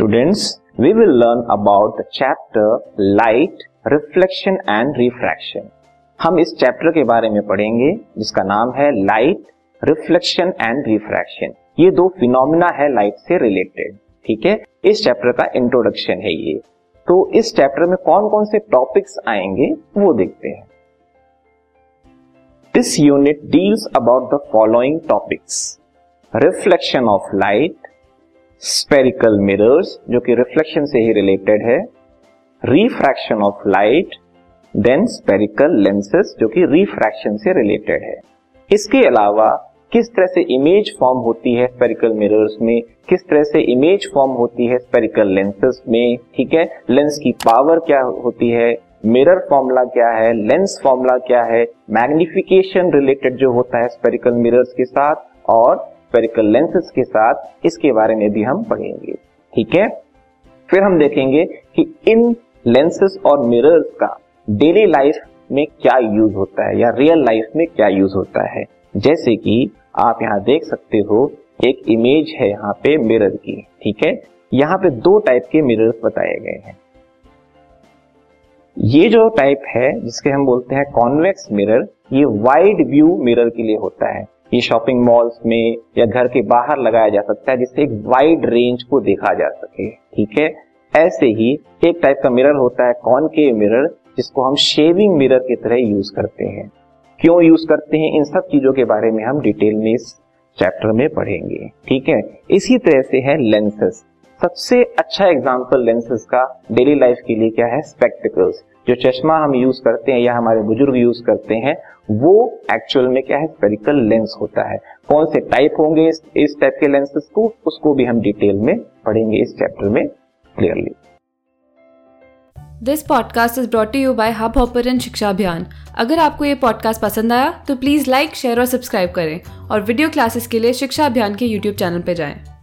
Students, we will learn the chapter Light, Reflection and Refraction. हम इस chapter के बारे में पढ़ेंगे जिसका नाम है लाइट रिफ्लेक्शन एंड रिफ्रैक्शन ये दो फिनोमिना है लाइट से रिलेटेड ठीक है? इस चैप्टर का इंट्रोडक्शन है ये। तो इस चैप्टर में कौन कौन से टॉपिक्स आएँगे वो देखते हैं। This unit deals about the following topics reflection of light spherical mirrors जो कि रिफ्लेक्शन से ही रिलेटेड है refraction of light then spherical lenses जो कि रिफ्रैक्शन से रिलेटेड है। इसके अलावा, किस तरह से इमेज फॉर्म होती है स्पेरिकल मिरर्स में, किस तरह से इमेज फॉर्म होती है स्पेरिकल लेंसेस में, ठीक है? लेंस की पावर क्या होती है? मिरर फॉर्मूला क्या है? लेंस फॉर्मूला क्या है? मैग्निफिकेशन रिलेटेड जो होता है स्पेरिकल मिरर्स के साथ, और स्पेरिकल लेंसेस के साथ इसके बारे में भी हम पढ़ेंगे। ठीक है? फिर हम देखेंगे कि इन लेंसेस और मिरर्स का डेली लाइफ में क्या यूज़ होता है या रियल लाइफ में क्या यूज़ होता है। जैसे कि आप यहाँ देख सकते हो, एक इमेज है यहाँ पे मिरर की। ठीक है? यहाँ पे दो टाइप के मिरर्स बताए गए हैं। ये जो टाइप है, जिसके हम बोलते हैं कॉन्वेक्स मिरर ये वाइड व्यू मिरर के लिए होता है। ये शॉपिंग मॉल्स में या घर के बाहर लगाया जा सकता है, जिससे एक वाइड रेंज को देखा जा सके, ठीक है? ऐसे ही एक टाइप का मिरर होता है, कौन के मिरर जिसको हम शेविंग मिरर की तरह यूज़ करते हैं। क्यों यूज़ करते हैं? इन सब चीज़ों के बारे में हम डिटेल में इस चैप्टर में पढ़ेंगे, ठीक है? इसी तरह से है लेंसेस सबसे अच्छा एग्ज़ाम्पल लेंसेस का डेली लाइफ के लिए क्या है? स्पेक्टिकल्स जो चश्मा हम यूज़ करते हैं या हमारे बुज़ुर्ग यूज़ करते हैं वो एक्चुअल में क्या है? स्पेरिकल लेंस होता है। कौन से टाइप होंगे इस, इस टाइप के लेंसेस को उसको भी हम डिटेल में पढ़ेंगे इस चैप्टर में clearly this podcast is brought you by hub hopper शिक्षा अभियान अगर आपको ये पॉडकास्ट पसंद आया तो प्लीज़ लाइक शेयर और सब्सक्राइब करें। और वीडियो क्लासेस के लिए शिक्षा अभियान के यूट्यूब चैनल पर जाएँ।